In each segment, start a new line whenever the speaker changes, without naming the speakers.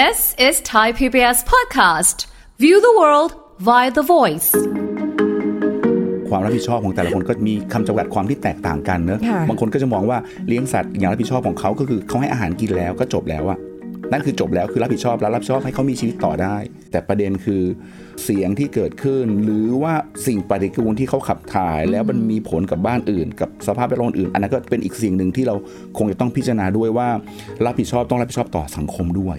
This is Thai PBS podcast. View the world via the voice.
ความรับผิดชอบของแต่ละคนก็มีคำจำกัดความที่แตกต่างกันเนอะ
ค่ะ
บางคนก็จะมองว่าเลี้ยงสัตว์อย่างรับผิดชอบของเขาก็คือเขาให้อาหารกินแล้วก็จบแล้วอะนั่นคือจบแล้วคือรับผิดชอบแล้วรับผิดชอบให้เขามีชีวิตต่อได้ แต่ประเด็นคือเสียงที่เกิดขึ้น หรือว่าสิ่งปฏิกูลที่เขาขับถ่าย แล้วมันมีผลกับบ้านอื่น กับสภาพแวดล้อมอื่น อันนั้นก็เป็นอีกสิ่งหนึ่งที่เราคงจะต้องพิจารณาด้วยว่า รับผิดชอบต้องรับผิดชอบต่อสังคมด้วย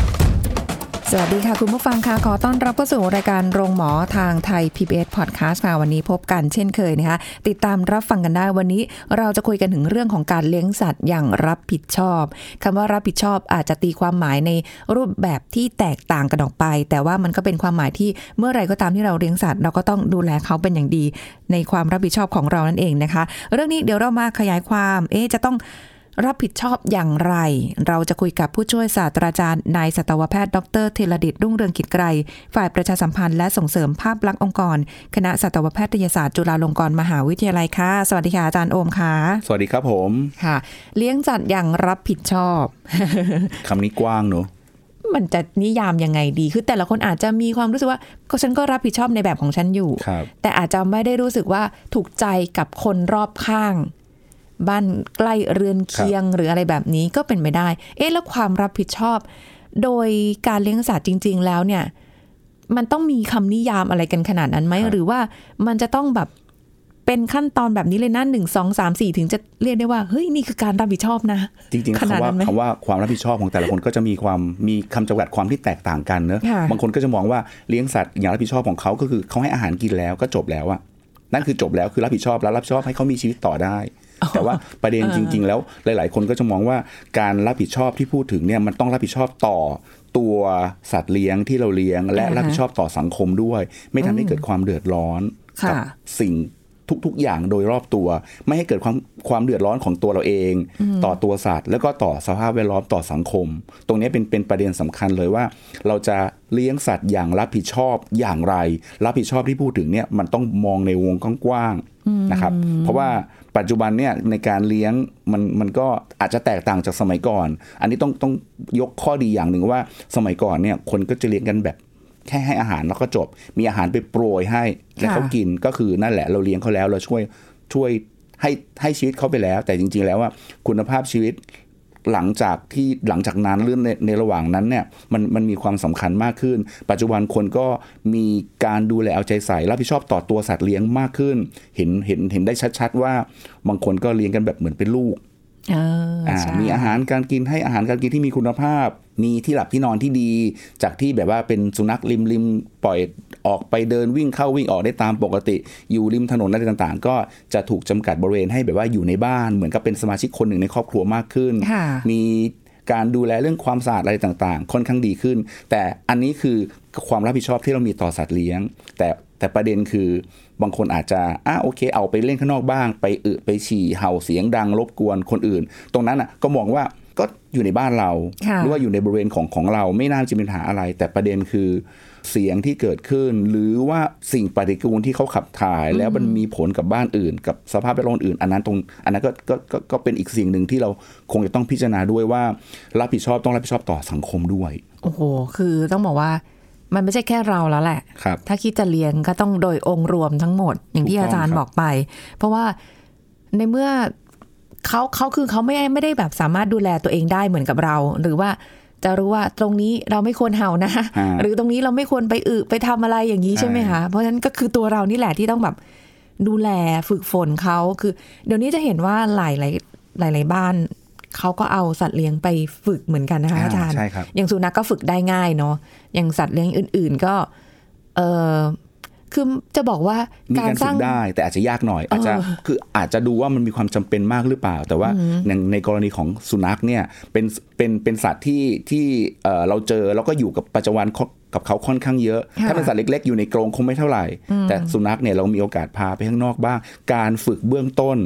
สวัสดีค่ะ คุณผู้ฟังค่ะ ขอต้อนรับเข้าสู่รายการโรงหมอทางไทย PBS Podcast ค่ะ วันนี้พบกันเช่นเคยนะคะ ติดตามรับฟังกันได้วันนี้ เราจะคุยกันถึงเรื่องของการเลี้ยงสัตว์อย่างรับผิดชอบคำว่ารับผิดชอบอาจจะตีความหมายในรูปแบบที่แตกต่างกันออกไป แต่ว่ามันก็เป็นความหมายที่เมื่อไรก็ตามที่เราเลี้ยงสัตว์เราก็ต้องดูแลเขาเป็นอย่างดี ในความรับผิดชอบของเรานั่นเองนะคะ เรื่องนี้เดี๋ยวเรามาขยายความ เอ๊จะต้อง รับผิดชอบอย่างไร เราจะคุยกับผู้ช่วยศาสตราจารย์นายสัตวแพทย์ดรเทลดิตรุ่งเรืองกิจไกร ฝ่ายประชาสัมพันธ์และส่งเสริมภาพลักษณ์องค์กร คณะสัตวแพทยศาสตร์จุฬาลงกรณ์มหาวิทยาลัยค่ะ สวัสดีค่ะอาจารย์โอมค่ะ
สวัสดีครับผม
ค่ะ เลี้ยงสัตว์อย่างรับผิดชอบ
คำนี้กว้างเนอะ
มันจะนิยามยังไงดี คือแต่ละคนอาจจะมีความรู้สึกว่าก็ฉันก็รับผิดชอบในแบบของฉันอยู่
ครับ
แต่อาจจะไม่ได้รู้สึกว่าถูกใจกับคนรอบข้าง บ้านใกล้เรือนเคียงหรืออะไรแบบนี้ก็เป็นไปได้ เอ๊ะแล้วความรับผิดชอบ โดยการเลี้ยงสัตว์จริง ๆ แล้วเนี่ย มันต้องมีคำนิยามอะไรกันขนาดนั้นไหม
ครับ
หรือว่ามันจะต้องแบบเป็นขั้นตอนแบบนี้เลยนะหนึ่งสองสามสี่ถึงจะเรียกได้ว่าเฮ้ยนี่คือการรับผิดชอบนะ
จริงๆ
ขนาด
คำว่า
นั้นไหม
คำว่าความรับผิดชอบของแต่ละคนก็จะมีความมีคำจำกัดความที่แตกต่างกันเนอะ
ค่ะ
บางคนก็จะมองว่าเลี้ยงสัตว์อย่างรับผิดชอบของเขาก็คือเขาให้อาหารกินแล้วก็จบแล้วอะนั่นคือจบแล้วคือรับผิดชอบแล้วรับผิดชอบให้เขามีชีวิตต่อได้ แต่ว่าประเด็นจริง ๆ แล้วหลาย ๆ คนก็จะมองว่าการรับผิดชอบที่พูดถึงเนี่ยมันต้องรับผิดชอบต่อตัวสัตว์เลี้ยงที่เราเลี้ยง และ
อ่าฮะ
รับผิดชอบต่อสังคมด้วย ไม่ทำให้เกิดความเดือดร้อน
ค่ะ
กัสิ่งทุก ๆ อย่างโดยรอบตัว ไม่ให้เกิดความความเดือดร้อนของตัวเราเอง ต่อตัวสัตว์ แล้วก็ต่อสภาพแวดล้อมต่อสังคม ตรงนี้เป็นเป็นประเด็นสำคัญเลยว่า เราจะเลี้ยงสัตว์อย่างรับผิดชอบอย่างไร รับผิดชอบที่พูดถึงเนี่ยมันต้องมองในวงกว้างๆนะครับ เพราะว่า ปัจจุบันเนี่ยในการเลี้ยงมันมันก็อาจจะแตกต่างจากสมัยก่อน อันนี้ต้องต้องยกข้อดีอย่างหนึ่งว่าสมัยก่อนเนี่ยคนก็จะเลี้ยงกันแบบแค่ให้อาหารแล้วก็จบ มีอาหารไปโปรยให้แล้วเขากินก็คือนั่นแหละเราเลี้ยงเขาแล้วเราช่วยช่วยให้ให้ชีวิตเขาไปแล้ว แต่จริง ๆ แล้วว่าคุณภาพชีวิต หลังจากที่หลังจากนั้นเรื่องในในระหว่างนั้นเนี่ยมันมันมีความสำคัญมากขึ้น ปัจจุบันคนก็มีการดูแลเอาใจใส่รับผิดชอบต่อตัวสัตว์เลี้ยงมากขึ้น เห็นเห็นเห็นได้ชัด ๆ ว่าบางคนก็เลี้ยงกันแบบเหมือนเป็นลูก มีอาหารการกินให้อาหารการกินที่มีคุณภาพ มีที่หลับที่นอนที่ดี จากที่แบบว่าเป็นสุนัขริมริมปล่อยออกไปเดินวิ่งเข้าวิ่งออกได้ตามปกติ อยู่ริมถนนอะไรต่างๆ ก็จะถูกจำกัดบริเวณให้แบบว่าอยู่ในบ้านเหมือนกับเป็นสมาชิกคนหนึ่งในครอบครัวมากขึ้น
ค่ะ
มี การดูแลเรื่องความสะอาดอะไรต่างๆ ค่อนข้างดีขึ้น แต่อันนี้คือความรับผิดชอบที่เรามีต่อสัตว์เลี้ยง แต่แต่ประเด็นคือบางคนอาจจะอะโอเค เอาไปเล่นข้างนอกบ้าง ไปอึไปฉี่เห่าเสียงดังรบกวนคนอื่น ตรงนั้นอะก็มองว่าก็อยู่ในบ้านเรา
ค่ะ
หรือว่าอยู่ในบริเวณของของเราไม่น่าจะมีปัญหาอะไร แต่ประเด็นคือ เสียงที่เกิดขึ้น หรือว่าสิ่งปฏิกูลที่เขาขับถ่าย แล้วมันมีผลกับบ้านอื่น กับสภาพแวดล้อมอื่น อันนั้นตรงอันนั้นก็ก็ก็ก็เป็นอีกสิ่งหนึ่งที่เราคงจะต้องพิจารณาด้วยว่า รับผิดชอบต้องรับผิดชอบต่อสังคมด้วย
โอ้โหคือต้องบอกว่ามันไม่ใช่แค่เราแล้วแหละ
ครับ
ถ้าคิดจะเลี้ยงก็ต้องโดยองค์รวมทั้งหมด อย่างที่
ถูกต้
อา
อง
จารย์
ครับ
บอกไป เพราะว่าในเมื่อเขาเขาคือเขาไม่ไม่ได้แบบสามารถดูแลตัวเองได้เหมือนกับเรา หรือว่า จะรู้ว่าตรงนี้เราไม่ควรเห่านะ
อ่า
หรือตรงนี้เราไม่ควรไปอึไปทำอะไรอย่างนี้
ใช่
ใช่ไหมคะเพราะฉะนั้นก็คือตัวเรานี่แหละที่ต้องแบบดูแลฝึกฝนเขาคือ เดี๋ยวนี้จะเห็นว่าหลายหลายหลายหลายบ้านเขาก็เอาสัตว์เลี้ยงไปฝึกเหมือนกันนะคะอาจารย์
ใช่ครับ
อย่างสุนัขก็ฝึกได้ง่ายเนาะอย่างสัตว์เลี้ยงอื่น ๆ ก็ เออ คือจะบอกว่า
มี
การ
การ
ส
ฝึ
ร้าง
กได้ แต่อาจจะยากหน่อย อาจจะคืออาจจะดูว่ามันมีความจำเป็นมากหรือเปล่า แต่ว่าในในกรณีของสุนัขเนี่ยเป็นเป็นเป็นสัตว์ที่ที่เอ่อเราเจอแล้วก็อยู่กับปัจจุบันค่อน กับเขาค่อนข้างเยอะ
ค่ะ
ถ้าเป็นสัตว์เล็ก ๆ อยู่ในกรงคงไม่เท่าไหร่ แต่สุนัขเนี่ยเรามีโอกาสพาไปข้างนอกบ้าง การฝึกเบื้องต้น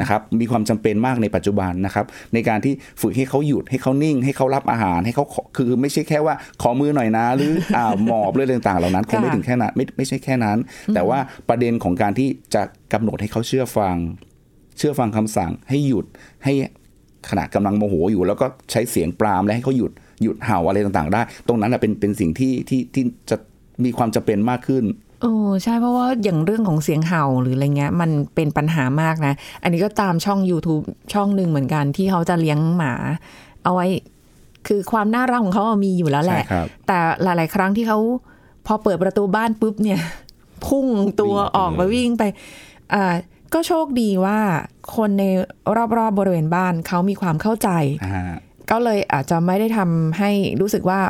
นะครับมีความจำเป็นมากในปัจจุบันนะครับในการที่ฝึกให้เขาหยุดให้เขานิ่ง ให้เขารับอาหารให้เขาขอคือไม่ใช่แค่ว่าขอมือหน่อยนะ หรืออ่าหมอบเรื่องต่างๆ เหล่านั้นคงไม่
ค่ะ
ถึงแค่นั้นไม่ไม่ใช่แค่นั้น แต่ว่าประเด็นของการที่จะกำหนดให้เขาเชื่อฟัง เชื่อฟังคำสั่งให้หยุดให้ขณะกำลังโมโหอยู่ แล้วก็ใช้เสียงปรามและให้เขาหยุด หยุดเห่าอะไรต่างๆ ได้ ตรงนั้นแหละเป็นเป็นสิ่งที่ที่ที่จะมีความจำเป็นมากขึ้น
โอ้ใช่เพราะว่าอย่างเรื่องของเสียงเห่าหรืออะไรเงี้ย มันเป็นปัญหามากนะ อันนี้ก็ตามช่อง YouTube ช่องหนึ่งเหมือนกันที่เขาจะเลี้ยงหมา เอาไว้คือความน่ารักของเขาอะมีอยู่แล้วแหละ
ใช่ครับ
แต่หลาย ๆ ครั้งที่เขาพอเปิดประตูบ้านปุ๊บเนี่ย พุ่งตัว
วิ่งไป
ออกมา
เลย
วิ่งไปอ่าก็โชคดีว่าคนในรอบๆบริเวณบ้านเขามีความเข้าใจ
อ่า
ก็เลยอาจจะไม่ได้ทำให้รู้สึกว่า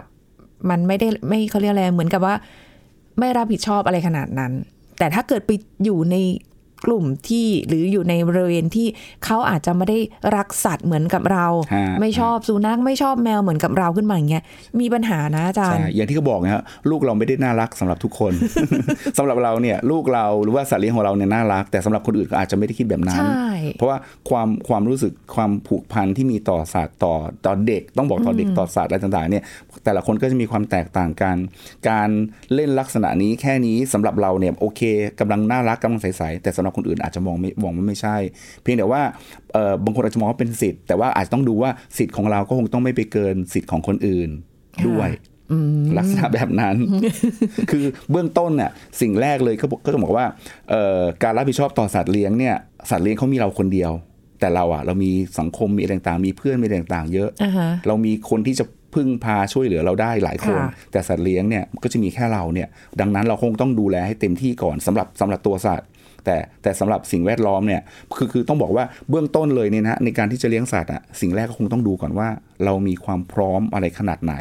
มันไม่ได้ไม่เขาเรียกอะไรเหมือนกับว่า ไม่รับผิดชอบอะไรขนาดนั้น แต่ถ้าเกิดไปอยู่ใน กลุ่มที่หรืออยู่ในบริเวณที่เขาอาจจะไม่ได้รักสัตว์เหมือนกับเรา
ฮะ
ไม่ชอบสุนัขไม่ชอบแมวเหมือนกับเราขึ้นมาอย่างเงี้ยมีปัญหานะอาจาร
ใช่
ย์
อย่างที่เขาบอกนะฮะลูกเราไม่ได้น่ารักสำหรับทุกคนสำหรับเราเนี่ยลูกเราหรือว่าสัตว์เลี้ยงของเราเนี่ยน่ารัก แต่สำหรับคนอื่นก็อาจจะไม่ได้คิดแบบนั้น
ใช่
เพราะว่าความความรู้สึกความผูกพันที่มีต่อสัตว์ต่อต่อเด็ก ต้องบอกต่อเด็กต่อสัตว์อะไรต่างๆเนี่ยแต่ละคนก็จะมีความแตกต่างกัน การเล่นลักษณะนี้แค่นี้สำหรับเราเนี่ยโอเคกำลังน่ารักกำลังใสๆแต่สำหรับคนอื่นอาจจะมองไม่มองว่าไม่ใช่ เพียงแต่ว่าเอ่อบางคนอาจจะมองว่าเป็นสิทธิ์แต่ว่าอาจจะต้องดูว่าสิทธิ์ของเราก็คงต้องไม่ไปเกินสิทธิ์ของคนอื่นด้วยลักษณะแบบนั้น คือเบื้องต้นเนี่ยสิ่งแรกเลยก็บอกก็จะบอกว่าเอ่อการรับผิดชอบต่อสัตว์เลี้ยงเนี่ยสัตว์เลี้ยงเขามีเราคนเดียว แต่เราอะเรามีสังคมมีอะไรต่างๆ มีเพื่อนมีอะไรต่างๆ เยอะ
อ่าฮะ
เรามีคนที่จะพึ่งพาช่วยเหลือเราได้หลายคน
ค่ะ
แต่สัตว์เลี้ยงเนี่ยก็จะมีแค่เราเนี่ย ดังนั้นเราคงต้องดูแลให้เต็มที่ก่อนสำหรับสำหรับตัวสัตว์ แต่แต่สำหรับสิ่งแวดล้อมเนี่ยคือคือต้องบอกว่าเบื้องต้นเลยเนี่ยนะในการที่จะเลี้ยงสัตว์อะสิ่งแรกก็คงต้องดูก่อนว่า เรามีความพร้อมอะไรขนาดไหน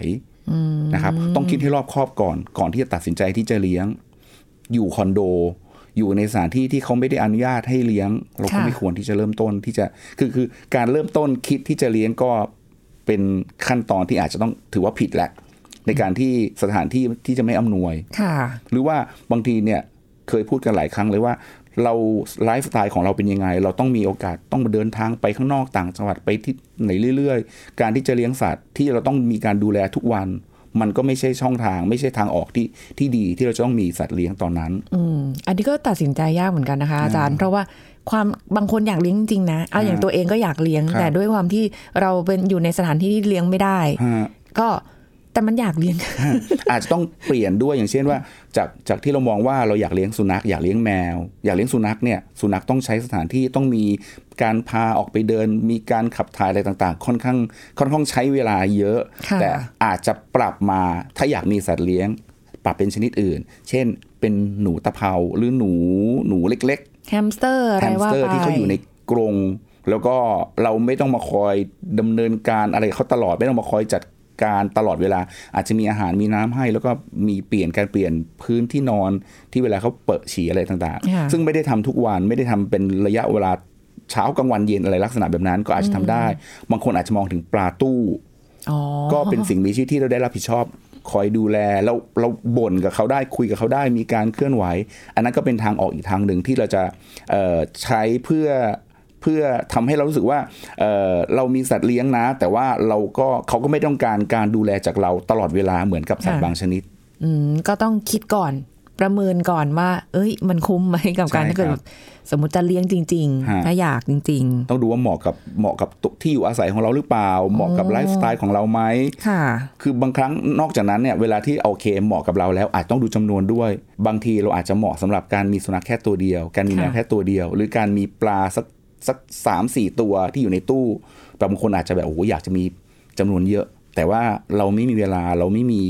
นะครับต้องคิดให้รอบคอบก่อนก่อนที่จะตัดสินใจที่จะเลี้ยง อยู่คอนโด อยู่ในสถานที่ที่เขาไม่ได้อนุญาตให้เลี้ยง เราก็
ค่ะ
ไม่ควรที่จะเริ่มต้นที่จะคือคือการเริ่มต้นคิดที่จะเลี้ยงก็เป็นขั้นตอนที่อาจจะต้องถือว่าผิดแหละในการที่สถานที่ที่จะไม่อำนวย
ค่ะ
หรือว่าบางทีเนี่ยเคยพูดกันหลายครั้งเลยว่า เราไลฟ์สไตล์ของเราเป็นยังไง เราต้องมีโอกาสต้องเดินทางไปข้างนอกต่างจังหวัดไปที่ไหนเรื่อย ๆ การที่จะเลี้ยงสัตว์ที่เราต้องมีการดูแลทุกวัน มันก็ไม่ใช่ช่องทาง ไม่ใช่ทางออกที่ที่ดีที่เราจะต้องมีสัตว์เลี้ยงตอนนั้น
อืมอันนี้ก็ตัดสินใจยากเหมือนกันนะคะอาจารย์ เพราะว่าความบางคนอยากเลี้ยงจริงๆนะเอาอย่างตัวเองก็อยากเลี้ยง
ครับ
แต่ด้วยความที่เราเป็นอยู่ในสถานที่ที่เลี้ยงไม่ได้
ฮะ
ก็ แต่มันอยากเลี้ยง
อาจจะต้องเปลี่ยนด้วยอย่างเช่นว่าจากจากที่เรามองว่าเราอยากเลี้ยงสุนัขอยากเลี้ยงแมว อยากเลี้ยงสุนัขเนี่ยสุนัขต้องใช้สถานที่ต้องมีการพาออกไปเดิน มีการขับถ่ายอะไรต่างๆ ค่อนข้างค่อนข้างใช้เวลาเยอะ
ค่ะ
แต่อาจจะปรับมาถ้าอยากมีสัตว์เลี้ยง ปรับเป็นชนิดอื่น เช่น เป็นหนูตะเภาหรือหนูหนูเล็กๆ
แฮมสเตอร์
แฮมสเตอร์อะ
ไรว่าไป
ที่เขาอยู่ในกรงแล้วก็เราไม่ต้องมาคอยดำเนินการอะไรเขาตลอดไม่ต้องมาคอยจัด การตลอดเวลา อาจจะมีอาหารมีน้ำให้ แล้วก็มีเปลี่ยนการเปลี่ยนพื้นที่นอนที่เวลาเขาเปิดฉี่อะไรต่าง
ค่ะ
ๆซึ่งไม่ได้ทำทุกวันไม่ได้ทำเป็นระยะเวลาเช้ากลางวันเย็นอะไรลักษณะแบบนั้นก็อาจจะทำได้ บางคนอาจจะมองถึงปลาตู้
อ๋อ
ก็เป็นสิ่งมีชีวิตที่เราได้รับผิดชอบคอยดูแลเราเราบ่นกับเขาได้คุยกับเขาได้มีการเคลื่อนไหว อันนั้นก็เป็นทางออกอีกทางหนึ่งที่เราจะเอ่อใช้เพื่อ เพื่อทำให้เรารู้สึกว่าเอ่อเรามีสัตว์เลี้ยงนะ แต่ว่าเราก็เขาก็ไม่ต้องการการดูแลจากเราตลอดเวลาเหมือนกับสัตว์บางชนิด
อืมก็ต้องคิดก่อนประเมินก่อนว่า เอ้ย มันคุ้มไหมกับการ
ใช่
ถ้าเกิด
ครับ
สมมติจะเลี้ยงจริง
ฮะ
ๆถ้าอยากจริง
ต้องดูว่าเหมาะกับเหมาะกับที่อยู่อาศัยของเราหรือเปล่า เหมาะกับไลฟ์สไตล์ของเราไหม
ๆค่ะ
คือบางครั้งนอกจากนั้นเนี่ยเวลาที่โอเคเหมาะกับเราแล้วอาจต้องดูจำนวนด้วย บางทีเราอาจจะเหมาะสำหรับการมีสุนัขแค่ตัวเดียว การมีแมว
ค่ะ
แค่ตัวเดียว หรือการมีปลาสัก สักสามสี่ตัวที่อยู่ในตู้แต่บางคนอาจจะแบบโอ้โหอยากจะมีจำนวนเยอะ แต่ว่าเราไม่มีเวลาเราไม่มี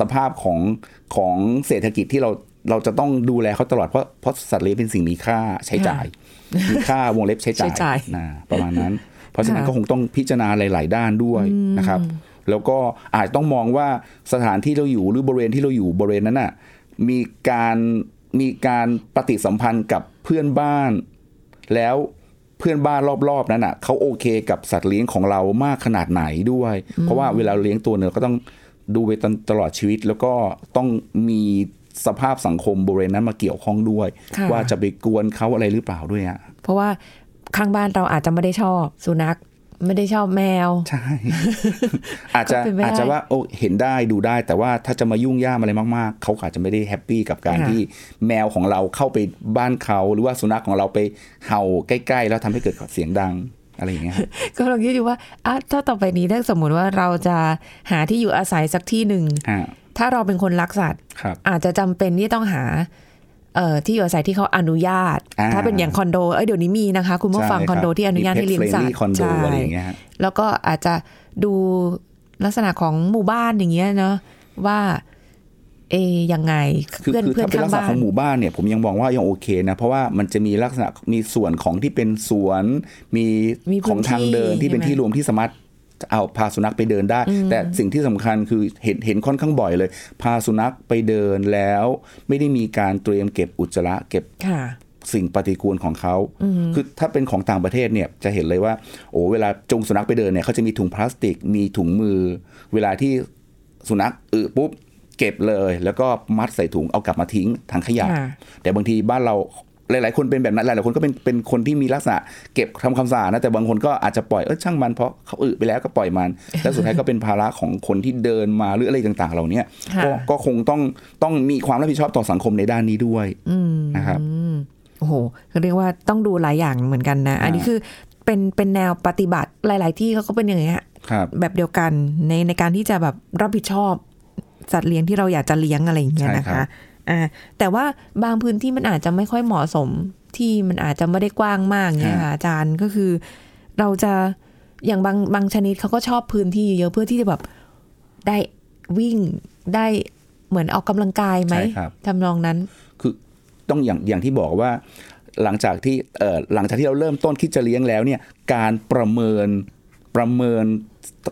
สภาพของของเศรษฐกิจที่เราเราจะต้องดูแลเขาตลอดเพราะเพราะสัตว์เลี้ยงเป็นสิ่งมีค่าใช้จ่าย มีค่าวงเล็บใช้จ่า
ใช้จ่าย
ยนะประมาณนั้น เพราะฉะนั้น
ค่ะ
ก็คงต้องพิจารณาหลาย ๆ ด้านด้วยนะครับ แล้วก็อาจต้องมองว่าสถานที่เราอยู่หรือบริเวณที่เราอยู่บริเวณนั้นน่ะมีการมีการปฏิสัมพันธ์กับเพื่อนบ้าน แล้ว เพื่อนบ้านรอบๆนั้นน่ะเขาโอเคกับสัตว์เลี้ยงของเรามากขนาดไหนด้วย เพราะว่าเวลาเลี้ยงตัวเนื้อก็ต้องดูไปตตลอดชีวิต แล้วก็ต้องมีสภาพสังคมบริเวณนั้นมาเกี่ยวข้องด้วย
ค่ะ
ว่าจะไปกวนเขาอะไรหรือเปล่าด้วยอะ
เพราะว่าข้างบ้านเราอาจจะไม่ได้ชอบสุนัข ไม่ได้ชอบแมว
ใช่ อาจจะ
ก็เป็นไปได้
อาจจะว่าโอ้เห็นได้ดูได้ แต่ว่าถ้าจะมายุ่งย่ามอะไรมาก ๆ เขาอาจจะไม่ได้แฮปปี้กับการ
ค่ะ
ที่แมวของเราเข้าไปบ้านเขาหรือว่าสุนัขของเราไปเห่าใกล้ ๆ แล้วทำให้เกิดเสียงดังอะไรอย่างเงี้ย
ก็ลองคิดดูว่าอะถ้าต่อไปนี้ถ้าสมมุติว่าเราจะหาที่อยู่อาศัยสักที่หนึ่ง
ฮะ
ถ้าเราเป็นคนรักสัตว์
ครับ
อาจจะจำเป็นที่ต้องหาเอ่อ ที่อยู่อาศัยที่เขาอนุญาต
อ่า
ถ้าเป็นอย่างคอนโดเอ้ยเดี๋ยวนี้มีนะคะ คุณผู้ฟัง
ใช่
คอนโดที่อนุญาตให้เลี้ยงสัตว์
คอนโด
ใช่
อะไรอย่างเงี้ยฮะ
แล้วก็อาจจะดูลักษณะของหมู่บ้านอย่างเงี้ยเนาะว่าเอะยังไง
คือ
เพื่อน
คือ
เพื่อน
ถ้าเป็น
ข้า
ลั
ง
กษณะ
บ้า
ข
น
องหมู่บ้านเนี่ยผมยังมองว่ายังโอเคนะเพราะว่ามันจะมีลักษณะมีส่วนของที่เป็นสวน มี
มีพื้น
ของทางเดิน
ที่
ที่เป็น
ใช่ไหม
ที่รวมที่สามารถ เอาพาสุนัขไปเดินได้ แต่สิ่งที่สำคัญคือเห็นเห็นค่อนข้างบ่อยเลย พาสุนัขไปเดินแล้ว ไม่ได้มีการเตรียมเก็บอุจจาระเก็บ
ค่ะ
สิ่งปฏิกูลของเขา คือถ้าเป็นของต่างประเทศเนี่ยจะเห็นเลยว่า โอ้เวลาจงสุนัขไปเดินเนี่ยเขาจะมีถุงพลาสติก มีถุงมือ เวลาที่สุนัขอึปุ๊บเก็บเลย แล้วก็มัดใส่ถุงเอากลับมาทิ้งถังขยะ
ค่ะ
แต่บางทีบ้านเรา หลาย ๆ คนเป็นแบบนั้นหลายๆคนก็เป็นเป็นคนที่มีลักษณะเก็บทำความสะอาดนะแต่บางคนก็อาจจะปล่อยเออช่างมันเพราะเขาอึไปแล้วก็ปล่อยมัน แล้วสุดท้ายก็เป็นภาระของคนที่เดินมาหรืออะไรต่าง ๆ เหล่านี้
ค่ะ
ก็ก็คงต้องต้องมีความรับผิดชอบต่อสังคมในด้านนี้ด้วยนะครับ
โอ้โหเรียกว่าต้องดูหลายอย่างเหมือนกันนะ อันนี้คือเป็นเป็นแนวปฏิบัติหลาย ๆ ที่เขาก็เป็นอย่างเงี้ย
ครับ
แบบเดียวกันในในการที่จะแบบรับผิดชอบสัตว์เลี้ยงที่เราอยากจะเลี้ยงอะไรอย่างเงี้ยนะ
ใช่ครั
คะ
บ
อ่าแต่ว่าบางพื้นที่มันอาจจะไม่ค่อยเหมาะสมที่มันอาจจะไม่ได้กว้างมากเนี่ยค่ะอาจารย์ก็คือ เราจะอย่างบางบางชนิดเขาก็ชอบพื้นที่เยอะเพื่อที่จะแบบได้วิ่งได้เหมือนออกกำลังกายไหม
ใช่ครับ
ทำนองนั้น
คือต้องอย่างอย่างที่บอกว่าหลังจากที่เอ่อหลังจากที่เราเริ่มต้นคิดจะเลี้ยงแล้วเนี่ยการประเมิน ประเมิน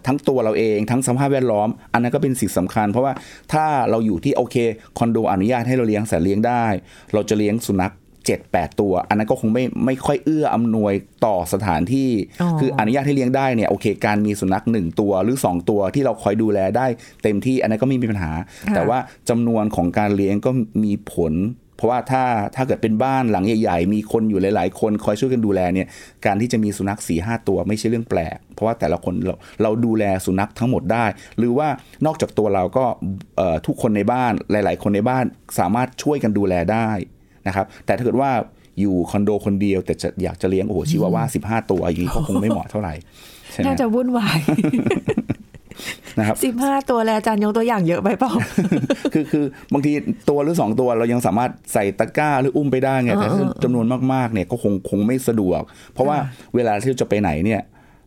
ทั้งตัวเราเอง ทั้งสภาพแวดล้อม อันนั้นก็เป็นสิ่งสำคัญ เพราะว่าถ้าเราอยู่ที่โอเคคอนโดอนุญาตให้เราเลี้ยงสัตว์เลี้ยงได้ เราจะเลี้ยงสุนัข7 8 ตัว อันนั้นก็คงไม่ไม่ค่อยเอื้ออำนวยต่อสถานที่
อ๋อ
คืออนุญาตให้เลี้ยงได้เนี่ยโอเค การมีสุนัขหนึ่งตัวหรือ 2 ตัวที่เราคอยดูแลได้เต็มที่อันนั้นก็ไม่มีปัญหา
ค่ะ
แต่ว่าจำนวนของการเลี้ยงก็มีผล เพราะว่าถ้าถ้าเกิดเป็นบ้านหลังใหญ่ ๆ มีคนอยู่หลาย ๆ คนคอยช่วยกันดูแลเนี่ยการที่จะมีสุนัข4ีหตัวไม่ใช่เรื่องแปลก เพราะว่าแต่ละคนเราเราดูแลสุนัขทั้งหมดได้ หรือว่านอกจากตัวเราก็ทุกคนในบ้านหลาย ๆ คนในบ้านสามารถช่วยกันดูแลได้นะครับแต่ถ้าเกิดว่าอยู่คอนโดคนเดียวแต่จะอยากจะเลี้ยงโอ้โหชิวาว่า15 ตัวอย่างนี้ก็คงไม่เหมาะเท่าไหร่
น่าจะวุ่นวาย
นะครับ
สิบห้าตัวแล้วอาจารย์ยกตัวอย่างเยอะไปเปล่า
คือคือบางทีตัวหรือสองตัวเรายังสามารถใส่ตะกร้าหรืออุ้มไปได้ไงแต่ถ้าจำนวนมากๆเนี่ยก็คงคงไม่สะดวก เพราะว่าเวลาที่เราจะไปไหนเนี่ย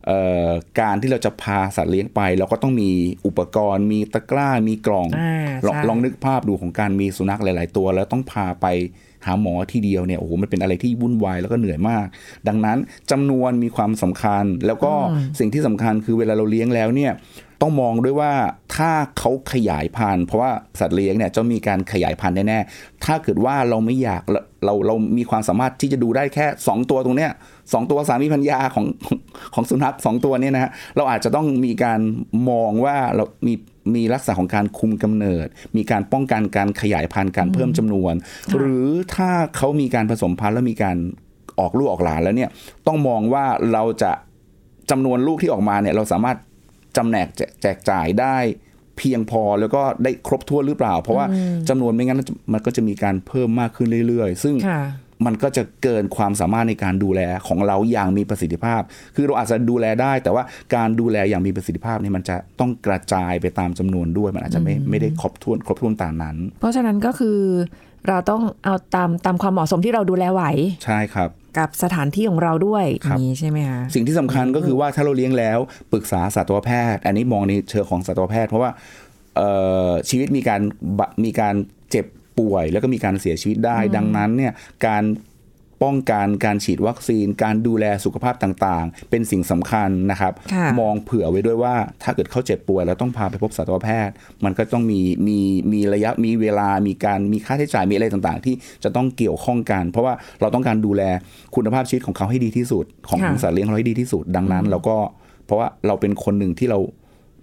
เอ่อการที่เราจะพาสัตว์เลี้ยงไป เราก็ต้องมีอุปกรณ์ มีตะกร้ามีกล่อง
อ่า
ลอง
ใช่
ลองนึกภาพดูของการมีสุนัขหลาย ๆ ตัว แล้วต้องพาไปหาหมอทีเดียวเนี่ยโอ้โหมันเป็นอะไรที่วุ่นวายแล้วก็เหนื่อยมาก ดังนั้นจำนวนมีความสำคัญ แล้วก็สิ่งที่สำคัญคือเวลาเราเลี้ยงแล้วเนี่ย ต้องมองด้วยว่าถ้าเขาขยายพันธุ์เพราะว่าสัตว์เลี้ยงเนี่ยจะมีการขยายพันธุ์แน่ๆถ้าเกิดว่าเราไม่อยากเราเราเรามีความสามารถที่จะดูได้แค่ 2 ตัวตรงเนี้ยสองตัวสามีพัญญาของของของสุนัขสองตัวเนี่ยนะฮะเราอาจจะต้องมีการมองว่าเรามีมีลักษณะของการคุมกำเนิด มีการป้องกันการขยายพันธุ์การเพิ่มจำนวน หรือถ้าเขามีการผสมพันธุ์แล้วมีการออกลูกออกหลานแล้วเนี่ยต้องมองว่าเราจะจำนวนลูกที่ออกมาเนี่ยเราสามารถ จำแนกแจแจกจ่ายได้เพียงพอแล้วก็ได้ครบถ้วนหรือเปล่า เพราะว่าจำนวนไม่งั้นมันก็จะมีการเพิ่มมากขึ้นเรื่อย ๆ ซึ่ง
ค่ะ
มันก็จะเกินความสามารถในการดูแลของเราอย่างมีประสิทธิภาพ คือเราอาจจะดูแลได้ แต่ว่าการดูแลอย่างมีประสิทธิภาพเนี่ยมันจะต้องกระจายไปตามจำนวนด้วย มันอาจจะไม่ไม่ได้ครบถ้วนครบถ้วนตามนั้น
เพราะฉะนั้นก็คือเราต้องเอาตามตามความเหมาะสมที่เราดูแลไหว
ใช่ครับ
กับสถานที่ของเราด้วยอ
ครับ
ย่างนี้ใช่ไหมคะ
สิ่งที่สำคัญก็คือว่าถ้าเราเลี้ยงแล้วปรึกษาสัตวแพทย์ อันนี้มองในเชิงของสัตวแพทย์ เพราะว่าเอ่อชีวิตมีการบะมีการเจ็บป่วย แล้วก็มีการเสียชีวิตได้ ดังนั้นเนี่ยการ ป้องกันการฉีดวัคซีน การดูแลสุขภาพต่างๆ เป็นสิ่งสำคัญนะครับ
ค่ะ
มองเผื่อไว้ด้วยว่าถ้าเกิดเขาเจ็บป่วยแล้วต้องพาไปพบสัตวแพทย์ มันก็ต้องมีมีมีระยะมีเวลามีการมีค่าใช้จ่ายมีอะไรต่างๆ ที่จะต้องเกี่ยวข้องกัน เพราะว่าเราต้องการดูแลคุณภาพชีวิตของเขาให้ดีที่สุด ของ
ค่ะ
สัตว์เลี้ยงเราให้ดีที่สุดดังนั้นเราก็เพราะว่าเราเป็นคนหนึ่งที่เรา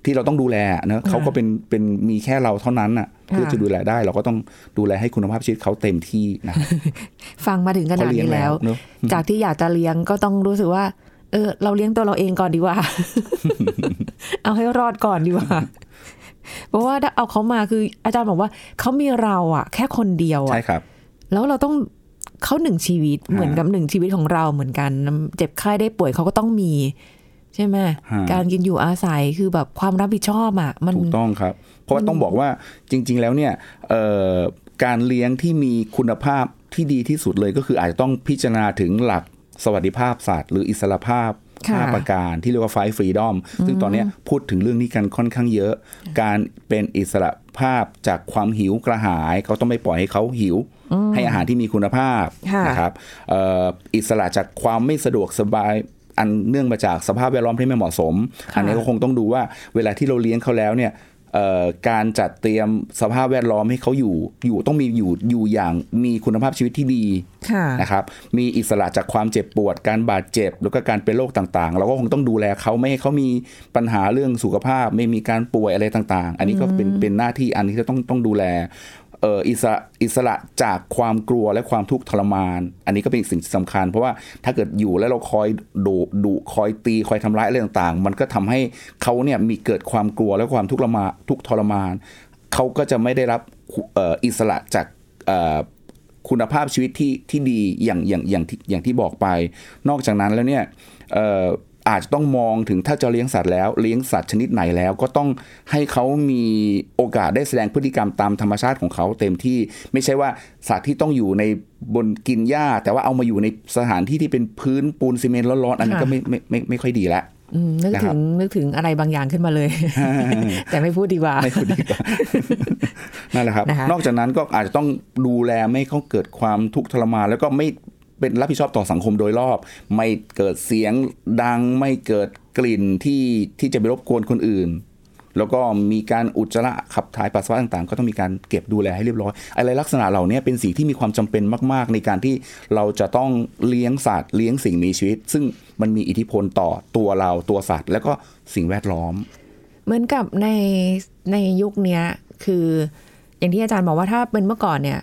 ที่เราต้องดูแลเนอะเขาก็เป็นเป็นมีแค่เราเท่านั้นอะเพื่อจะดูแลได้ เราก็ต้องดูแลให้คุณภาพชีวิตเขาเต็มที่นะ
ฟังมาถึงขนาด
เขาเลี้ย
นี้
งแล้
แล้ว
วเนอะ
จากที่อยากจะเลี้ยงก็ต้องรู้สึกว่า เออ เราเลี้ยงตัวเราเองก่อนดีกว่า เอาให้รอดก่อนดีกว่าเพราะว่าถ้าเอาเขามาคืออาจารย์บอกว่าเขามีเราอะแค่คนเดียว
ใช่
อะ
ครับ
แล้วเราต้องเขาหนึ่งชีวิตเหมือนกับหนึ่งชีวิตของเราเหมือนกัน เจ็บไข้ได้ป่วยเขาก็ต้องมี ใช่ไหม
ฮะ
การกินอยู่อาศัยคือแบบความรับผิดชอบอะมัน
ถูกต้องครับ เพราะว่าต้องบอกว่าจริง ๆ แล้วเนี่ยเอ่อการเลี้ยงที่มีคุณภาพที่ดีที่สุดเลยก็คืออาจจะต้องพิจารณาถึงหลักสวัสดิภาพสัตว์หรืออิสรภาพ
ค่ะ
ห้าประการที่เรียกว่าไฟฟรีดอมซึ่งตอนเนี้ยพูดถึงเรื่องนี้กันค่อนข้างเยอะ การเป็นอิสระภาพจากความหิวกระหาย เขาต้องไม่ปล่อยให้เขาหิว ให้อาหารที่มีคุณภาพ
ค่ะ
นะครับเอ่ออิสระจากความไม่สะดวกสบาย อันเนื่องมาจากสภาพแวดล้อมที่ไม่เหมาะสม อันนี้ก็คงต้องดูว่าเวลาที่เราเลี้ยงเขาแล้วเนี่ยเอ่อการจัดเตรียมสภาพแวดล้อมให้เขาอยู่อยู่ต้องมีอยู่อยู่อย่างมีคุณภาพชีวิตที่ดี
ค่ะ
นะครับมีอิสระจากความเจ็บปวด การบาดเจ็บ แล้วก็การเป็นโรคต่างๆ เราก็คงต้องดูแลเขาไม่ให้เขามีปัญหาเรื่องสุขภาพ ไม่มีการป่วยอะไรต่างๆ อันนี้ก็เป็นเป็นหน้าที่อันที่จะต้องต้องดูแลเอ่ออิสระอิสระจากความกลัวและความทุกข์ทรมาน อันนี้ก็เป็นอีกสิ่งที่สำคัญ เพราะว่าถ้าเกิดอยู่แล้วเราคอยดุดุคอยตีคอยทำร้ายอะไรต่างๆ มันก็ทำให้เขาเนี่ยมีเกิดความกลัวและความทุกข์ทรมานทุกทรมานเขาก็จะไม่ได้รับเอ่ออิสระจากเอ่อคุณภาพชีวิตที่ที่ดีอย่างอย่างอย่างที่อย่างที่บอกไป นอกจากนั้นแล้วเนี่ยเอ่ออาจจะต้องมองถึงถ้าจะเลี้ยงสัตว์แล้วเลี้ยงสัตว์ชนิดไหนแล้ว ก็ต้องให้เขามีโอกาสได้แสดงพฤติกรรมตามธรรมชาติของเขาเต็มที่ไม่ใช่ว่าสัตว์ที่ต้องอยู่ในบนกินหญ้า แต่ว่าเอามาอยู่ในสถานที่ที่เป็นพื้นปูนซีเมนต์ร้อนๆอันนี้ก็ไม่ไม่ไม่ไม่ค่อยดีละ
อืมนึก
นะค
ถึ
รับ
งนึกถึงอะไรบางอย่างขึ้นมาเลย แต่ไม่พูดดีกว่า
ไม่ค่อยดีกว่านั่นแหละครับ
นะคะ
นอกจากนั้นก็อาจจะต้องดูแลไม่ให้เขาเกิดความทุกข์ทรมานแล้วก็ไม่ เป็นรับผิดชอบต่อสังคมโดยรอบ ไม่เกิดเสียงดังไม่เกิดกลิ่นที่ที่จะไปรบกวนคนอื่น แล้วก็มีการอุจจาระขับถ่ายปัสสาวะต่างๆ ก็ต้องมีการเก็บดูแลให้เรียบร้อย อะไรลักษณะเหล่านี้เป็นสิ่งที่มีความจำเป็นมากๆ ในการที่เราจะต้องเลี้ยงสัตว์เลี้ยงสิ่งมีชีวิต ซึ่งมันมีอิทธิพลต่อตัวเราตัวสัตว์ แล้วก็สิ่งแวดล้อม
เหมือนกับในในยุคนี้คืออย่างที่อาจารย์บอกว่าถ้าเป็นเมื่อก่อนเนี่ย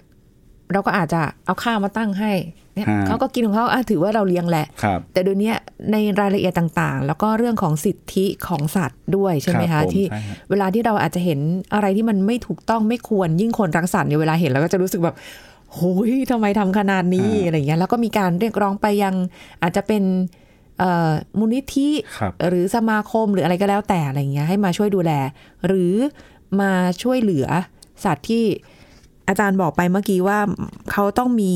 เราก็อาจจะเอาข้าวมาตั้งให้เนี่ย
ฮะ
เขาก็กินของเขาอะถือว่าเราเลี้ยงแหละ
ครับ
แต่เดี๋ยวนี้ในรายละเอียดต่างๆ แล้วก็เรื่องของสิทธิของสัตว์ด้วยใช่ไหม
ครั
คะ
บผม
ที่
ใช่ฮะ
เวลาที่เราอาจจะเห็นอะไรที่มันไม่ถูกต้องไม่ควรยิ่งคนรักสัตว์เนี่ยเวลาเห็นเราก็จะรู้สึกแบบโหยทำไมทำขนาดนี้อะไรอย่างเงี้ยแล้วก็มีการเรียกร้องไปยังอาจจะเป็นเอ่อมูลนิธิ
ครับ
หรือสมาคมหรืออะไรก็แล้วแต่อะไรเงี้ยให้มาช่วยดูแล หรือมาช่วยเหลือสัตว์ที่ อาจารย์บอกไปเมื่อกี้ว่าเขาต้องมี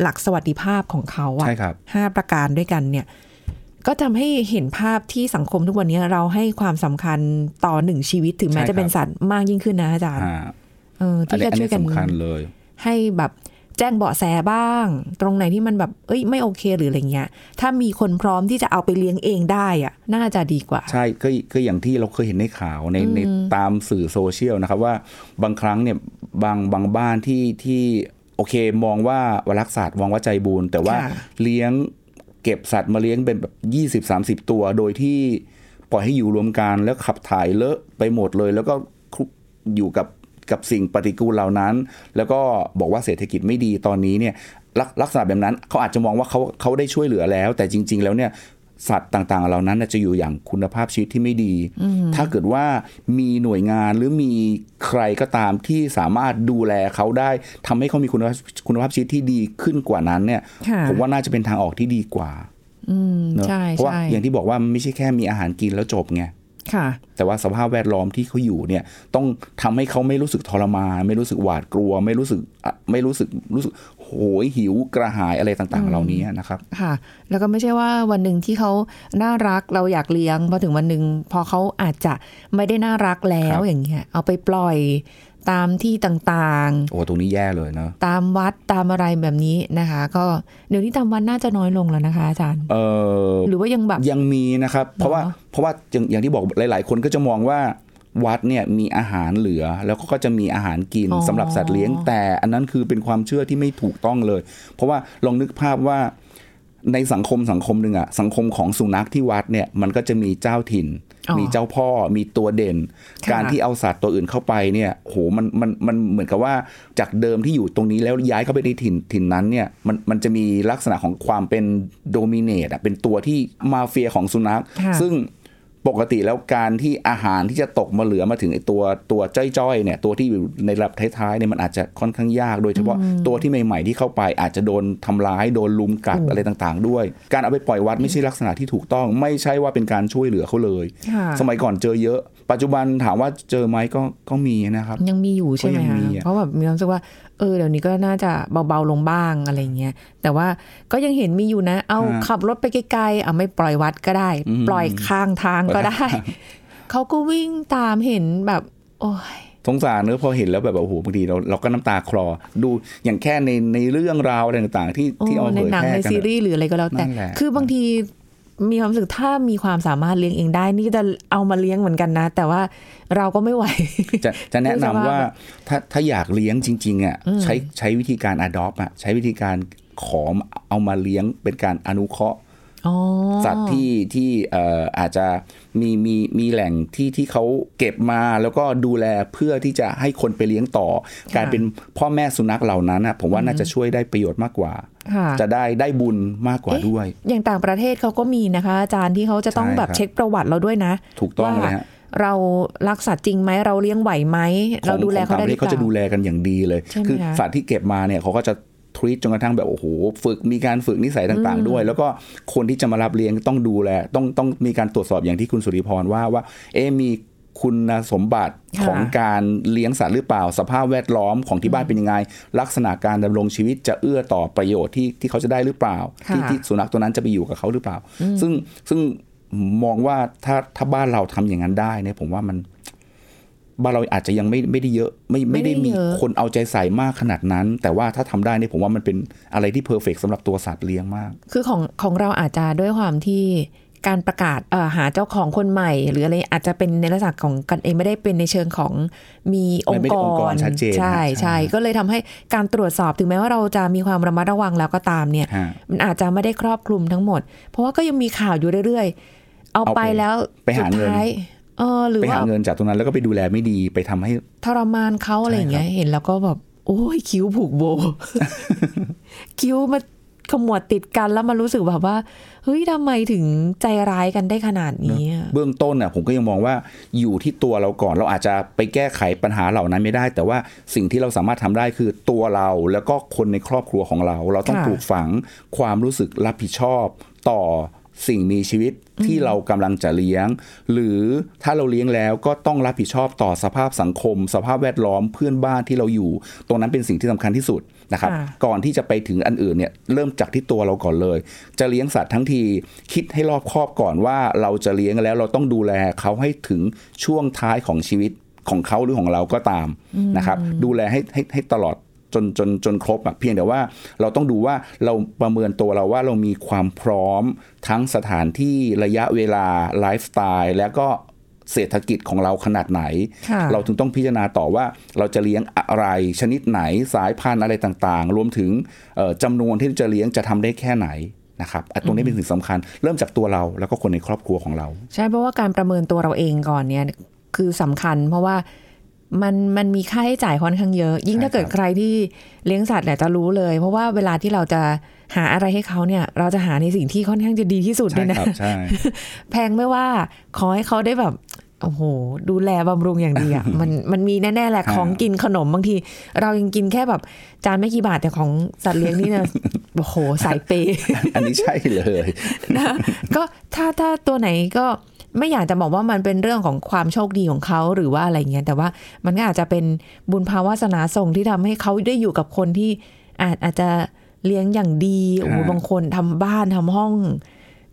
หลักสวัสดิภาพของเขาอะ
ใช่ครับ
ห้าประการด้วยกันเนี่ย ก็ทำให้เห็นภาพที่สังคมทุกวันนี้เราให้ความสำคัญต่อหนึ่งชีวิตถึงแม้
ใช่ครับ
จะเป็นสัตว์มากยิ่งขึ้นนะอาจารย์
อ่า
เออ
อัน
ที่
นี้
จะ
อัน
ช่ว
นี้
ยกัน
สำคัญเลย
ให้แบบแจ้งเบาะแสบ้าง ตรงไหนที่มันแบบ เอ้ยไม่โอเคหรืออะไรเงี้ย ถ้ามีคนพร้อมที่จะเอาไปเลี้ยงเองได้อะน่าจะดีกว่า
ใช่ก็ก็อย่างที่เราเคยเห็นในข่าวในในตามสื่อโซเชียลนะครับว่าบางครั้งเนี่ย บางบางบ้านที่ที่โอเคมองว่าวรักสัตว์มองว่าใจบุญแต่ว่า
ค่ะ
เลี้ยงเก็บสัตว์มาเลี้ยงเป็นแบบยี่สิบสามสิบตัว โดยที่ปล่อยให้อยู่รวมกันแล้วขับถ่ายเลอะไปหมดเลย แล้วก็คลุกอยู่กับกับสิ่งปฏิกูลเหล่านั้น แล้วก็บอกว่าเศรษฐกิจไม่ดีตอนนี้เนี่ยลักลักษณะแบบนั้นเขาอาจจะมองว่าเขาเขาได้ช่วยเหลือแล้ว แต่จริง ๆ แล้วเนี่ย สัตว์ต่างๆ เหล่านั้นน่ะจะอยู่อย่างคุณภาพชีวิตที่ไม่ดี ถ้าเกิดว่ามีหน่วยงานหรือมีใครก็ตามที่สามารถดูแลเขาได้ทำให้เขามีคุณภาพคุณภาพชีวิตที่ดีขึ้นกว่านั้นเนี่ย
ค่ะ
ผมว่าน่าจะเป็นทางออกที่ดีกว่าเนอะ
ใช่
เพราะว่า
ใช่
อย่างที่บอกว่ามันไม่ใช่แค่มีอาหารกินแล้วจบไง
ค่ะ
แต่ว่าสภาพแวดล้อมที่เขาอยู่เนี่ย ต้องทำให้เขาไม่รู้สึกทรมานไม่รู้สึกหวาดกลัว ไม่รู้สึกอะไม่รู้สึกรู้สึก โหยหิวกระหายอะไรต่างๆ เหล่านี้นะครับ
ค่ะ แล้วก็ไม่ใช่ว่าวันหนึ่งที่เขาน่ารักเราอยากเลี้ยงพอถึงวันหนึ่งพอเขาอาจจะไม่ได้น่ารักแล้
ควรับ
อย่างเงี้ยเอาไปปล่อยตามที่ต่าง
โอ้ตรงนี้แย่เลยเนอะ
ๆตามวัดตามอะไรแบบนี้นะคะ ก็เดี๋ยวนี้ตามวัดน่าจะน้อยลงแล้วนะคะอาจารย์
เออ
หรือว่ายังแบบ
ยังมีนะครับ เพราะว่าเพราะว่าอย่างอย่างที่บอกหลาย ๆ คนก็จะมองว่า วัดเนี่ยมีอาหารเหลือ แล้วก็จะมีอาหารกิน
อ๋อ
สำหรับสัตว์เลี้ยง แต่อันนั้นคือเป็นความเชื่อที่ไม่ถูกต้องเลย เพราะว่าลองนึกภาพว่าในสังคมสังคมหนึ่งอะสังคมของสุนัขที่วัดเนี่ยมันก็จะมีเจ้าถิ่น
อ๋อ
มีเจ้าพ่อมีตัวเด่น
ค่ะ
การที่เอาสัตว์ตัวอื่นเข้าไปเนี่ยโหมันมันมันเหมือนกับว่าจากเดิมที่อยู่ตรงนี้แล้วย้ายเข้าไปในถิ่นถิ่นนั้นเนี่ยมันมันจะมีลักษณะของความเป็นโดมิเนตอะเป็นตัวที่มาเฟียของสุนัข
ค่ะ
ซึ่ง ปกติแล้วการที่อาหารที่จะตกมาเหลือมาถึงไอตัวตัวจ้อยๆเนี่ยตัวที่อยู่ในระดับท้ายๆเนี่ยมันอาจจะค่อนข้างยาก โดยเฉพาะตัวที่ใหม่ๆที่เข้าไปอาจจะโดนทำร้ายโดนลุมกัดอะไรต่างๆ ด้วย การเอาไปปล่อยวัดไม่ใช่ลักษณะที่ถูกต้อง ไม่ใช่ว่าเป็นการช่วยเหลือเขาเลย
ค่ะ
สมัยก่อนเจอเยอะ ปัจจุบันถามว่าเจอไหมก็ก็มีนะครับ
ยังมีอยู่ใช่ไหม
ก็ยัง
คะ
มีอะ
เพราะแบบมีความรู้สึกว่าเออเดี๋ยวนี้ก็น่าจะเบาๆลงบ้างอะไรเงี้ยแต่ว่าก็ยังเห็นมีอยู่นะ เอาขับรถไปไกลๆอะไม่ปล่อยวัดก็ได้ ปล่อยข้างทางก็ได้ เขาก็วิ่งตามเห็นแบบ โอ้ย
สงสารเนอะพอเห็นแล้วแบบโอ้โหบางทีเราเราก็น้ำตาคลอ ดูอย่างแค่ในในเรื่องราวอะไรต่างๆ ที่ที่เอา
โอ้
มา
ใน
เผย
หนัง
แพร่
ใน
กัน
ซี
อะ
รีส์หรืออะไรก็แล้วแต่
นั่นแหละ
คือบางที มีความรู้สึกถ้ามีความสามารถเลี้ยงเองได้ นี่จะเอามาเลี้ยงเหมือนกันนะ แต่ว่าเราก็ไม่ไหว
จะจะแนะนำ
ด้วยสภาพ
ว่าถ้าถ้าอยากเลี้ยงจริงๆอะใช้ใช้วิธีการ adopt อะใช้วิธีการขอเอามาเลี้ยงเป็นการอนุเคราะห์
อ๋อ
สัตว์ที่ที่เอ่ออาจจะมีมีมีแหล่งที่ที่เขาเก็บมาแล้วก็ดูแลเพื่อที่จะให้คนไปเลี้ยงต่อ
ค่ะ
กลายเป็นพ่อแม่สุนัขเหล่านั้นอะผมว่าน่าจะช่วยได้ประโยชน์มากกว่า
ค่ะ
จะได้ได้บุญมากกว่า
เอ๊ะ
ด้วย
อย่างต่างประเทศเขาก็มีนะคะอาจารย์ที่เขาจะต้อง
ใช่
แบบ
ครับ
เช็คประวัติเราด้วยนะ
ถูกต้อง
ว่า
เลยฮะ
เรารักสัตว์จริงไหมเราเลี้ยงไหวไหมเราดูแลเขาได้หรือเป
เขาจะดู
ล่า
แลกันอย่างดีเลย
ใช่ไหม
คือ
คะ
สัตว์ที่เก็บมาเนี่ยเขาก็จะ ทรีตจนกระทั่งแบบโอ้โหฝึกมีการฝึกนิสัยต่างๆ ด้วย แล้วก็คนที่จะมารับเลี้ยงต้องดูแลต้องต้องมีการตรวจสอบอย่างที่คุณสุริพรว่าว่าเอ๊ะมีคุณสมบัติ
ค่ะ
ของการเลี้ยงสัตว์หรือเปล่า สภาพแวดล้อมของที่บ้านเป็นยังไง ลักษณะการดำรงชีวิตจะเอื้อต่อประโยชน์ที่ที่เขาจะได้หรือเปล่า ที่
ค่ะ
ที่สุนัขตัวนั้นจะไปอยู่กับเขาหรือเปล่า ซึ่งซึ่งมองว่าถ้าถ้าบ้านเราทำอย่างนั้นได้เนี่ยผมว่ามัน บ้านเราอาจจะยังไม่ไม่ได้เยอะ ไม่ไม่ได้
ไม่ได้
มี
เยอะ
คนเอาใจใส่มากขนาดนั้น แต่ว่าถ้าทำได้เนี่ยผมว่ามันเป็นอะไรที่เพอร์เฟกสำหรับตัวสัตว์เลี้ยงมาก
คือของของเราอาจจะด้วยความที่การประกาศเอ่อหาเจ้าของคนใหม่ หรืออะไรอาจจะเป็นในลักษณะของกันเองไม่ได้เป็นในเชิงของมีองค์
ไม่
ก
ได้องค์ก
ร
รชัดเจน
ใช่
ฮะใช่
ใช่ก็เลยทำให้การตรวจสอบถึงแม้ว่าเราจะมีความระมัดระวังแล้วก็ตามเนี่ย
ฮะ
มันอาจจะไม่ได้ครอบคลุมทั้งหมด เพราะว่าก็ยังมีข่าวอยู่เรื่อยๆ เอา
เอา
ไป
ไป
แล้ว
ไปหา
สุด
เงิน
ท้ายเออหรือ
ไป
ว่า
หาเงินจากตรงนั้นแล้วก็ไปดูแลไม่ดีไปทำให้
ทรมานเขาอะไรอย่างเงี้ยเห็นแล้วก็แบบโอ้ยคิ้วผูกโบ คิ้วมาขมวดติดกันแล้วมารู้สึกแบบว่าเฮ้ยทำไมถึงใจร้ายกันได้ขนาดนี้อะ
เบื้องต้นน่ะผมก็ยังมองว่าอยู่ที่ตัวเราก่อนเราอาจจะไปแก้ไขปัญหาเหล่านั้นไม่ได้ แต่ว่าสิ่งที่เราสามารถทำได้คือตัวเราแล้วก็คนในครอบครัวของเรา เราต้อง
ค่ะ
ปลูกฝังความรู้สึกรับผิดชอบต่อสิ่งมีชีวิตที่เรากำลังจะเลี้ยง หรือถ้าเราเลี้ยงแล้วก็ต้องรับผิดชอบต่อสภาพสังคม สภาพแวดล้อมเพื่อนบ้านที่เราอยู่ ตรงนั้นเป็นสิ่งที่สำคัญที่สุดนะครับ
ค่ะ
ก่อนที่จะไปถึงอันอื่นเนี่ยเริ่มจากที่ตัวเราก่อนเลย จะเลี้ยงสัตว์ทั้งทีคิดให้รอบคอบก่อนว่าเราจะเลี้ยงแล้วเราต้องดูแลเขาให้ถึงช่วงท้ายของชีวิตของเขาหรือของเราก็ตามนะครับ ดูแลให้ให้ให้ตลอด จนจนจนครบอะเพียงแต่ว่าเราต้องดูว่าเราประเมินตัวเราว่าเรามีความพร้อมทั้งสถานที่ระยะเวลาไลฟ์สไตล์แล้วก็เศรษฐกิจของเราขนาดไหน
ค่ะ
เราถึงต้องพิจารณาต่อว่าเราจะเลี้ยงอะไรชนิดไหนสายพันธุ์อะไรต่างๆ รวมถึงเอ่อจำนวนที่จะเลี้ยงจะทำได้แค่ไหนนะครับอะตรงนี้เป็นสิ่งสำคัญ เริ่มจากตัวเราแล้วก็คนในครอบครัวของเรา
ใช่เพราะว่าการประเมินตัวเราเองก่อนเนี่ยคือสำคัญเพราะว่า มันมันมีค่าใช้จ่ายค่อนข้างเยอะ ยิ่ง
ใช่
ถ้าเกิด
ครับ
ใครที่เลี้ยงสัตว์เนี่ยจะรู้เลย เพราะว่าเวลาที่เราจะหาอะไรให้เขาเนี่ย เราจะหาในสิ่งที่ค่อนข้างจะดีที่สุดเล
ใช่
ยนะครับ
ใช่
แพงไม่ว่าขอให้เขาได้แบบโอ้โห ดูแลบำรุงอย่างดีอะมันมันมีแน่ๆแหละ
ครับ
ของกินขนมบางที เรายังกินแค่แบบจานไม่กี่บาทแต่ของสัตว์เลี้ยงนี่เนี่ยโอ้โหสายเปย์
อันนี้ใช่เลย
นะก็ถ้าถ้าตัวไหนก็ ไม่อยากจะบอกว่ามันเป็นเรื่องของความโชคดีของเขาหรือว่าอะไรเงี้ยแต่ว่ามันก็อาจจะเป็นบุญภาวาสนาส่งที่ทำให้เขาได้อยู่กับคนที่อาจอาจจะเลี้ยงอย่างดีโอ้โห
ฮะ
บางคนทำบ้านทำห้อง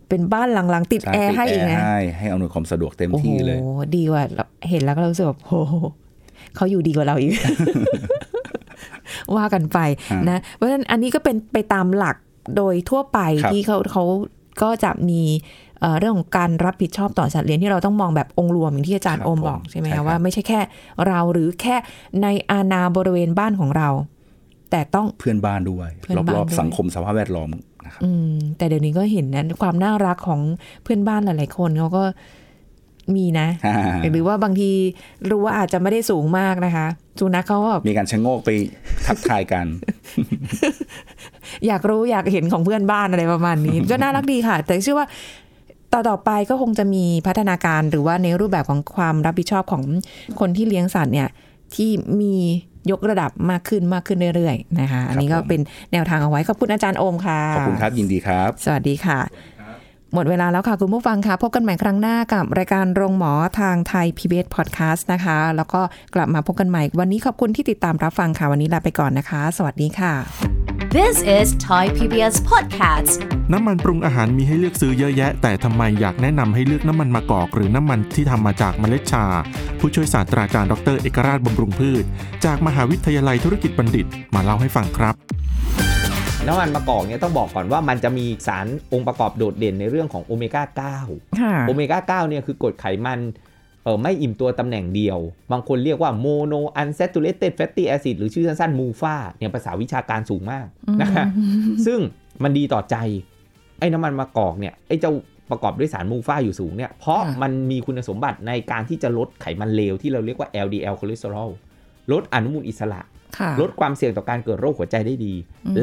เป็นบ้านหลังๆติดแอร์ให้อีกนะ
ให้ให้อำนวยความสะดวกเต็ม
โอ้โห
ที่เลย
ดีกว่าเห็นแล้วก็รู้สึกแบบโอ้โหเขาอยู่ดีกว่าเราอีก ว่ากันไป
ฮะ
นะ เพราะฉะนั้นอันนี้ก็เป็นไปตามหลักโดยทั่วไป
ครับ
ที่เขาเขาก็จะมี เอ่อเรื่องของการรับผิดชอบต่อสัตว์เลี้ยงที่เราต้องมองแบบองค์รวมอย่างที่อาจารย์
ครับ
โอม
ผม
บอกใช่ไหม
ใช่ครั
คะ
บ
ว่าไม่ใช่แค่เราหรือแค่ในอาณาบริเวณบ้านของเรา แต่ต้อง
เพื่อนบ้านด้วย
เพื่อนบ้าน
รอบ
ด้วย
ๆสังคมสภาพแวดล้อมนะนะครับ
อืมแต่เดี๋ยวนี้ก็เห็นนะความน่ารักของเพื่อนบ้านหลาย ๆ คนเขาก็มีนะ หรือว่าบางทีรู้ว่าอาจจะไม่ได้สูงมากนะคะสุนัขเขาก็แบบ
มีการชะโงกไปทักทายกัน
อยากรู้อยากเห็นของเพื่อนบ้านอะไรประมาณนี้ ก็น่ารักดีค่ะ แต่เชื่อว่า ต่อต่อไปก็คงจะมีพัฒนาการหรือว่าในรูปแบบของความรับผิดชอบของคนที่เลี้ยงสัตว์เนี่ยที่มียกระดับมากขึ้นมากขึ้นเรื่อยๆนะคะ อันนี้ก็
ผม
เป็นแนวทางเอาไว้ขอบคุณอาจารย์โอมค่ะ
ขอบคุณครับยินดีครับ
สวัสดีค่ะ หมดเวลาแล้วค่ะคุณผู้ฟังค่ะ พบกันใหม่ครั้งหน้ากับรายการโรงหมอทางไทย PBS Podcast นะคะ แล้วก็กลับมาพบกันใหม่ วันนี้ขอบคุณที่ติดตามรับฟังค่ะ วันนี้ลาไปก่อนนะคะ สวัสดีค่ะ
This is Thai PBS Podcast
น้ำมันปรุงอาหารมีให้เลือกซื้อเยอะแยะ แต่ทำไมอยากแนะนำให้เลือกน้ำมันมะกอก หรือน้ำมันที่ทำมาจากเมล็ดชา ผู้ช่วยศาสตราจารย์ดรเอกราชบำรุงพืช จากมหาวิทยาลัยธุรกิจบัณฑิตมาเล่าให้ฟังครับ
น้ำมันมะกอกเนี่ยต้องบอกก่อนว่ามันจะมีสารองค์ประกอบโดดเด่นในเรื่องของโอเมก้า
ค่ะ
9โอเมก้า 9 เนี่ยคือกรดไขมัน เออไม่อิ่มตัวตำแหน่งเดียว บางคนเรียกว่าโมโนอันเซตูเลต e d แฟตตี้แอซิดหรือชื่อสั้นๆ MUFA เนี่ยภาษาวิชาการสูงมากนะฮะซึ่งมันดีต่อใจ ไอ้น้ำมันมะกอกเนี่ยไอ้เจ้าประกอบด้วยสาร MUFA อยู่สูงเนี่ยเพราะ
ค่ะ
มันมีคุณสมบัติในการที่จะลดไขมันเลวที่เราเรียกว่า LDL คอเลสเตอรอลลดอนุมูลอิสระ
ค่ะ
ลดความเสี่ยงต่อการเกิดโรคหัวใจได้ดี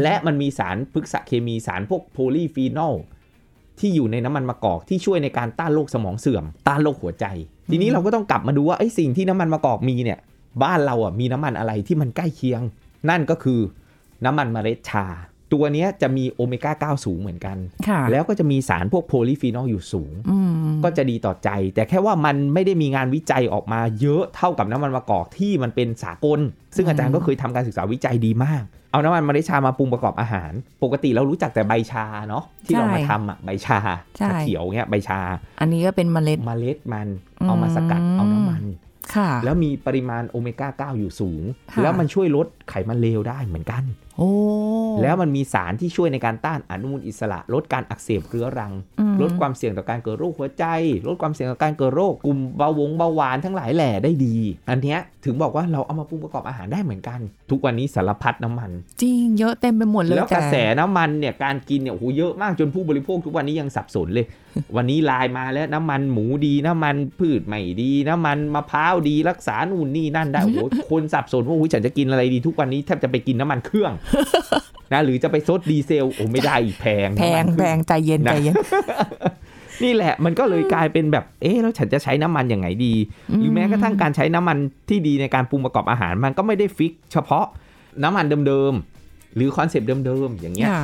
และมันมีสารพฤกษเคมีสารพวกโพลีฟีนอลที่อยู่ในน้ำมันมะกอกที่ช่วยในการต้านโรคสมองเสื่อม ต้านโรคหัวใจ ทีนี้เราก็ต้องกลับมาดูว่าไอ้สิ่งที่น้ำมันมะกอกมีเนี่ยบ้านเราอะมีน้ำมันอะไรที่มันใกล้เคียง นั่นก็คือน้ำมันเมล็ดชา ตัวเนี้ยจะมีโอเมก้า 9 สูงเหมือนกัน
ค่ะ
แล้วก็จะมีสารพวกโพลีฟีนอลอยู่สูง
อืม
ก็จะดีต่อใจ แต่แค่ว่ามันไม่ได้มีงานวิจัยออกมาเยอะเท่ากับน้ำมันมะกอกที่มันเป็นสากล ซึ่งอาจารย์ก็เคยทำการศึกษาวิจัยดีมาก เอาน้ำมันเมล็ดชามาปรุงประกอบอาหาร ปกติเรารู้จักแต่ใบชาเนาะที่เรามาทำอะใบชา
ใช่
ชาเขียวเงี้ยใบชา
อันนี้ก็เป็นเมล็ด
เมล็ดมันเอามาสกัดเอาน้ำมัน
ค่ะ
แล้วมีปริมาณโอเมก้า 9 อยู่สูง
ค่ะ
แล้วมันช่วยลดไขมันเลวได้เหมือนกัน
โอ้
แล้วมันมีสารที่ช่วยในการต้านอนุมูลอิสระ ลดการอักเสบเรื้อรัง
อืม
ลดความเสี่ยงต่อการเกิดโรคหัวใจ ลดความเสี่ยงต่อการเกิดโรคกลุ่มเบาหวงเบาหวานทั้งหลายแหล่ได้ดี อันเนี้ยถึงบอกว่าเราเอามาปรุงประกอบอาหารได้เหมือนกัน ทุกวันนี้สารพัดน้ำมัน
จริงเยอะเต็มไปหมดเลย
แล้วกระ
ต่
แสน้ำมันเนี่ยการกินเนี่ยโอ้โหเยอะมากจนผู้บริโภคทุกวันนี้ยังสับสนเลย วันนี้ไลน์มาแล้วน้ำมันหมูดีน้ำมันพืชไม่ดี น้ำมันมะพร้าวดีรักษานู่นนี่นั่นได้โอ้โหคนสับสนว่าอุ๊ยฉันจะกินอะไรดีทุกวันนี้แทบจะไปกินน้ำมันเครื่องนะหรือจะไปซดดีเซลโอ้ไม่ได้อีกแพง
แพง
น้ำมัน
แพ
ขึ้น
งใจเย็นใจเย็น
นี่แหละมันก็เลยกลายเป็นแบบ เอ๊ะแล้วฉันจะใช้น้ำมันอย่างไงดี หรือแม้กระทั่งการใช้น้ำมันที่ดีในการปรุงประกอบอาหารมันก็ไม่ได้ fix เฉพาะน้ำมันเดิมๆหรือคอนเซปต์เดิมๆอย่างเงี้ย
ค่ะ